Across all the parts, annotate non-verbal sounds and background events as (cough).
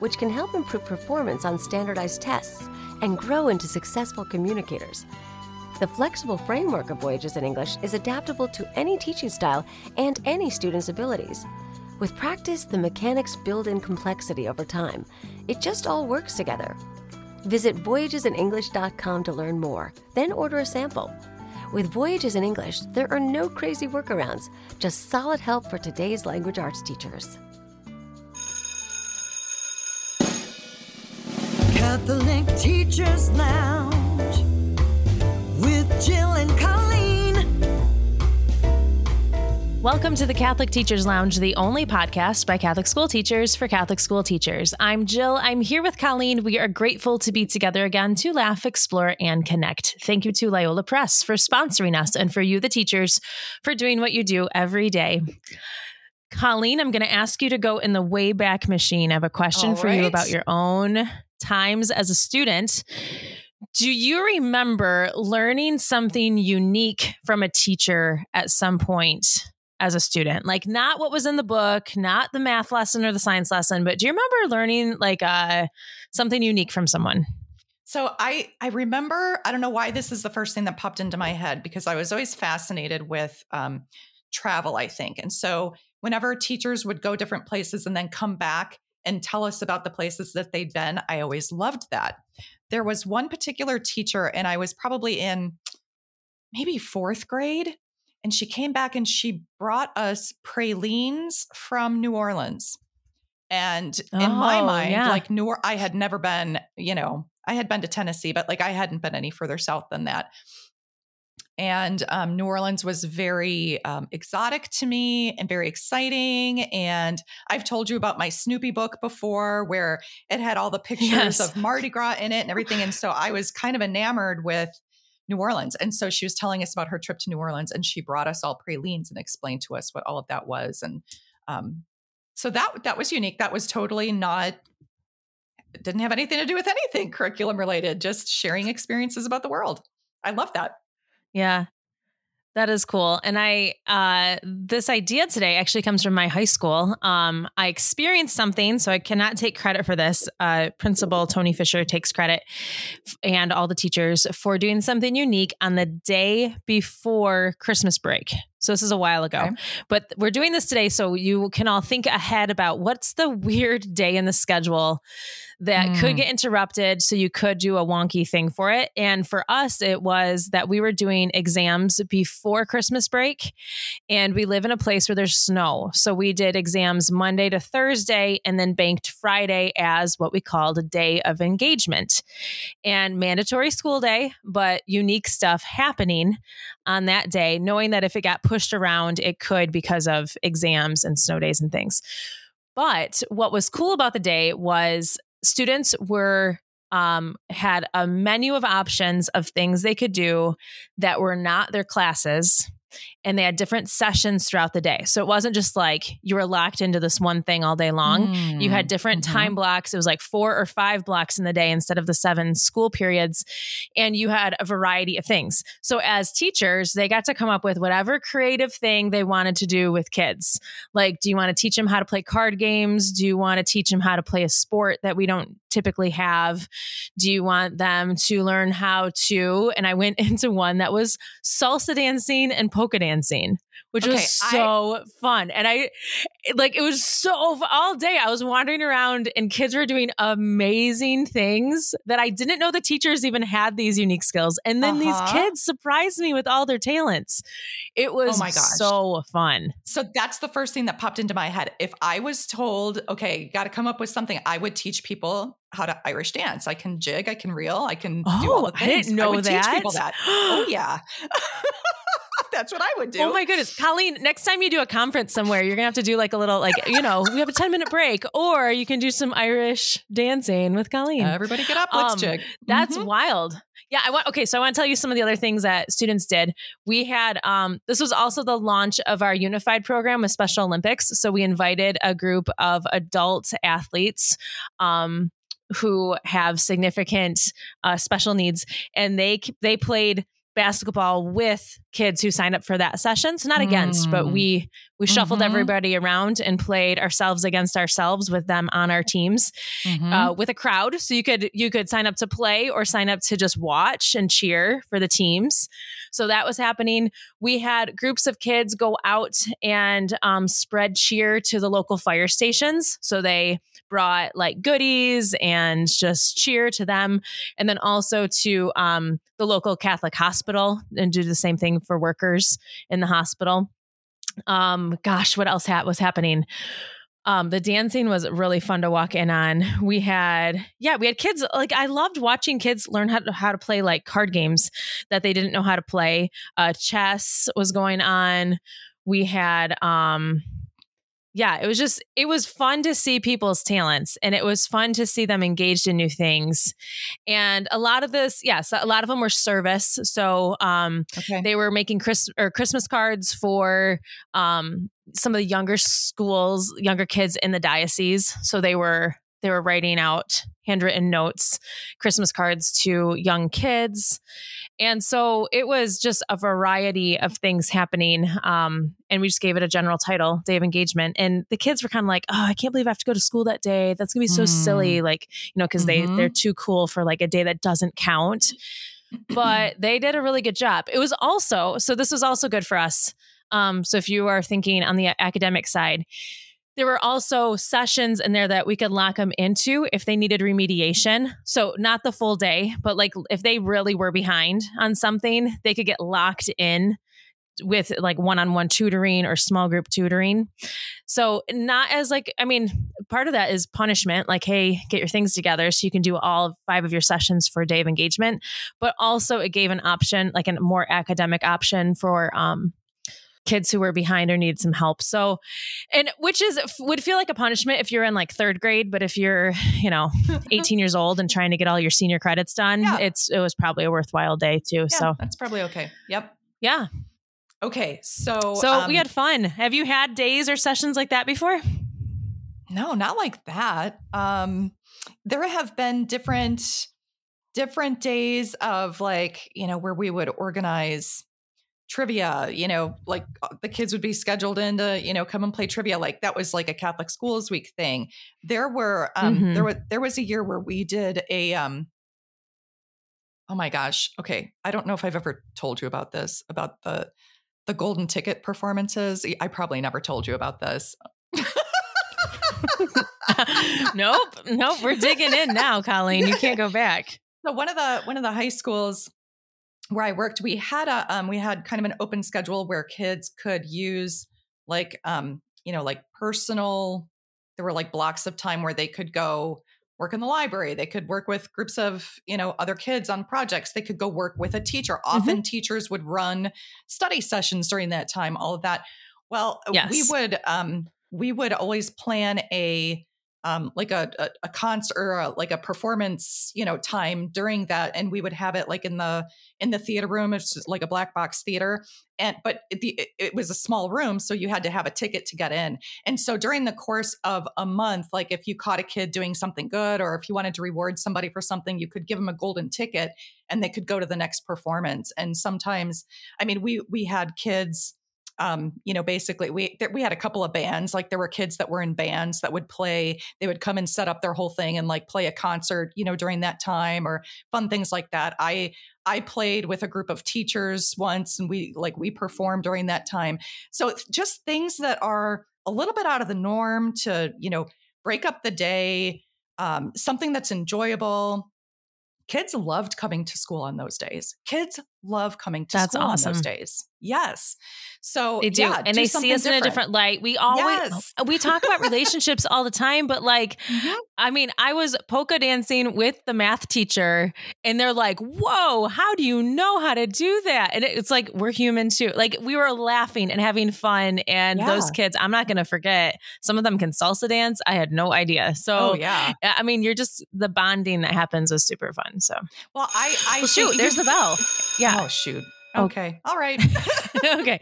which can help improve performance on standardized tests and grow into successful communicators. The flexible framework of Voyages in English is adaptable to any teaching style and any student's abilities. With practice, the mechanics build in complexity over time. It just all works together. Visit voyagesinenglish.com to learn more, then order a sample. With Voyages in English, there are no crazy workarounds, just solid help for today's language arts teachers. Catholic Teachers Lounge with Jill and Colleen. Welcome to the Catholic Teachers Lounge, the only podcast by Catholic school teachers for Catholic school teachers. I'm Jill. I'm here with Colleen. We are grateful to be together again to laugh, explore, and connect. Thank you to Loyola Press for sponsoring us and for you, the teachers, for doing what you do every day. Colleen, I'm going to ask you to go in the Wayback Machine. I have a question All for you about your own times as a student. Do you remember learning something unique from a teacher at some point as a student? Like not what was in the book, not the math lesson or the science lesson, but do you remember learning like uh, something unique from someone? So I I remember I don't know why this is the first thing that popped into my head because I was always fascinated with um, travel. I think, and so whenever teachers would go different places and then come back and tell us about the places that they'd been, I always loved that. There was one particular teacher, and I was probably in maybe fourth grade, and she came back and she brought us pralines from New Orleans. And in my Oh, mind, yeah. like New I had never been, you know, I had been to Tennessee, but like I hadn't been any further south than that. And um, New Orleans was very um, exotic to me and very exciting. And I've told you about my Snoopy book before, where it had all the pictures Yes. of Mardi Gras in it and everything. And so I was kind of enamored with New Orleans. And so she was telling us about her trip to New Orleans and she brought us all pralines and explained to us what all of that was. And um, so that that was unique. That was totally not didn't have anything to do with anything (laughs) curriculum related, just sharing experiences about the world. I love that. Yeah. That is cool. And I uh this idea today actually comes from my high school. Um I experienced something, so I cannot take credit for this. Uh Principal Tony Fisher takes credit f- and all the teachers for doing something unique on the day before Christmas break. So this is a while ago. Okay. But we're doing this today so you can all think ahead about what's the weird day in the schedule that could Mm. get interrupted so you could do a wonky thing for it. And for us it was that we were doing exams before christmas break and we live in a place where there's snow. So we did exams monday to thursday and then banked friday as what we called a day of engagement. And mandatory school day but unique stuff happening on that day knowing that if it got pushed around it could because of exams and snow days and things. But what was cool about the day was students were um, had a menu of options of things they could do that were not their classes and they had different sessions throughout the day so it wasn't just like you were locked into this one thing all day long you had different Mhm. time blocks. It was like four or five blocks in the day instead of the seven school periods. And you had a variety of things. So, as teachers, they got to come up with whatever creative thing they wanted to do with kids. Like, do you want to teach them how to play card games? Do you want to teach them how to play a sport that we don't typically have? Do you want them to learn how to? And I went (laughs) into one that was salsa dancing and polka dancing. Which Okay, was I- so fun. And I, like it was so all day i was wandering around and kids were doing amazing things that i didn't know the teachers even had these unique skills and then these Uh-huh. kids surprised me with all their talents it was my gosh. so fun So that's the first thing that popped into my head. If I was told, okay, got to come up with something, I would teach people how to Irish dance. I can jig, I can reel, I can do all Oh, I didn't know would teach people that. that. (gasps) Oh yeah. (laughs) That's what I would do. Oh my goodness. Colleen, next time you do a conference somewhere, you're going to have to do like a little, like, you know, we have a 10 minute break, or you can do some Irish dancing with Colleen. Everybody get up. Let's Um, jig. That's Mhm. wild. Yeah, I want okay, so I want to tell you some of the other things that students did. We had um this was also the launch of our unified program with Special Olympics. So we invited a group of adult athletes um who have significant uh, special needs and they they played basketball with kids who signed up for that session. So not against, but Mm. we we shuffled Mhm. everybody around and played ourselves against ourselves with them on our teams Mhm. uh, with a crowd. So you could you could sign up to play or sign up to just watch and cheer for the teams. So that was happening. We had groups of kids go out and um, spread cheer to the local fire stations. So they brought like goodies and just cheer to them, and then also to um, the local Catholic hospital and do the same thing for workers in the hospital. Um, gosh, what else ha- was happening? um the dancing was really fun to walk in on we had yeah we had kids like i loved watching kids learn how to, how to play like card games that they didn't know how to play uh chess was going on we had um yeah it was just it was fun to see people's talents and it was fun to see them engaged in new things and a lot of this yes a lot of them were service so um okay. they were making Chris or Christmas cards for um, some of the younger schools, younger kids in the diocese. So they were they were writing out handwritten notes, Christmas cards to young kids, and so it was just a variety of things happening. Um, and we just gave it a general title, Day of Engagement. And the kids were kind of like, "Oh, I can't believe I have to go to school that day. That's gonna be so Mm. silly." Like you know, because they Mhm. they're too cool for like a day that doesn't count but (clears throat) they did a really good job. It was also so this was also good for us. Um, so if you are thinking on the academic side, there were also sessions in there that we could lock them into if they needed remediation. So not the full day, but like if they really were behind on something, they could get locked in with like one-on-one tutoring or small group tutoring. So not as like I mean, part of that is punishment, like hey, get your things together so you can do all five of your sessions for a day of engagement, but also it gave an option, like a more academic option for um kids who were behind or needed some help. So and which is would feel like a punishment if you're in like 3rd grade, but if you're, you know, (laughs) 18 years old and trying to get all your senior credits done, Yeah. it's it was probably a worthwhile day too. Yeah, So, that's probably okay. Yep. yeah. Okay. So So we um, had fun. Have you had days or sessions like that before? No, not like that. Um, there have been different different days of like, you know, where we would organize trivia, you know, like uh, the kids would be scheduled in to, you know, come and play trivia. Like that was like a Catholic schools week thing. There were um Mhm. there was there was a year where we did a um oh my gosh. Okay. I don't know if I've ever told you about this, about the the golden ticket performances. I probably never told you about this. nope. Nope. We're digging in now, (laughs) Colleen. You can't go back. So one of the one of the high schools where I worked, we had a um, we had kind of an open schedule where kids could use like um, you know like personal. There were like blocks of time where they could go work in the library. They could work with groups of you know other kids on projects. They could go work with a teacher. Often teachers would run study sessions during that time. All of that. Well, we would um, we would always plan a um, like a, a, a concert or a, like a performance, you know, time during that, and we would have it like in the in the theater room. It's like a black box theater, and but it, the, it was a small room, so you had to have a ticket to get in. And so during the course of a month, like if you caught a kid doing something good, or if you wanted to reward somebody for something, you could give them a golden ticket, and they could go to the next performance. And sometimes, I mean, we we had kids um, you know, basically we there, we had a couple of bands. Like there were kids that were in bands that would play. They would come and set up their whole thing and like play a concert, you know, during that time or fun things like that. I I played with a group of teachers once, and we like we performed during that time. So just things that are a little bit out of the norm to you know break up the day. Um, something that's enjoyable. Kids loved coming to school on those days. Kids love coming to That's school on those days. Yes. So They do, yeah, and do they see us in a different. different light. We always Yes. we talk about relationships all the time, but like, Mhm. I mean, I was polka dancing with the math teacher, and they're like, "Whoa, how do you know how to do that?" And it's like we're human too. Like we were laughing and having fun, and those kids, I'm not going to forget. Some of them can salsa dance. I had no idea. So. Oh yeah. I mean, you're just the bonding that happens was super fun. So, Well, I I well, shoot, there's the bell. Yeah. Oh shoot. Oh. Okay. All right. (laughs) (laughs) okay.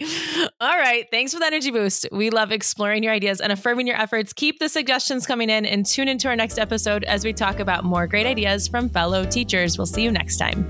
All right. Thanks for the energy boost. We love exploring your ideas and affirming your efforts. Keep the suggestions coming in and tune into our next episode as we talk about more great ideas from fellow teachers. We'll see you next time.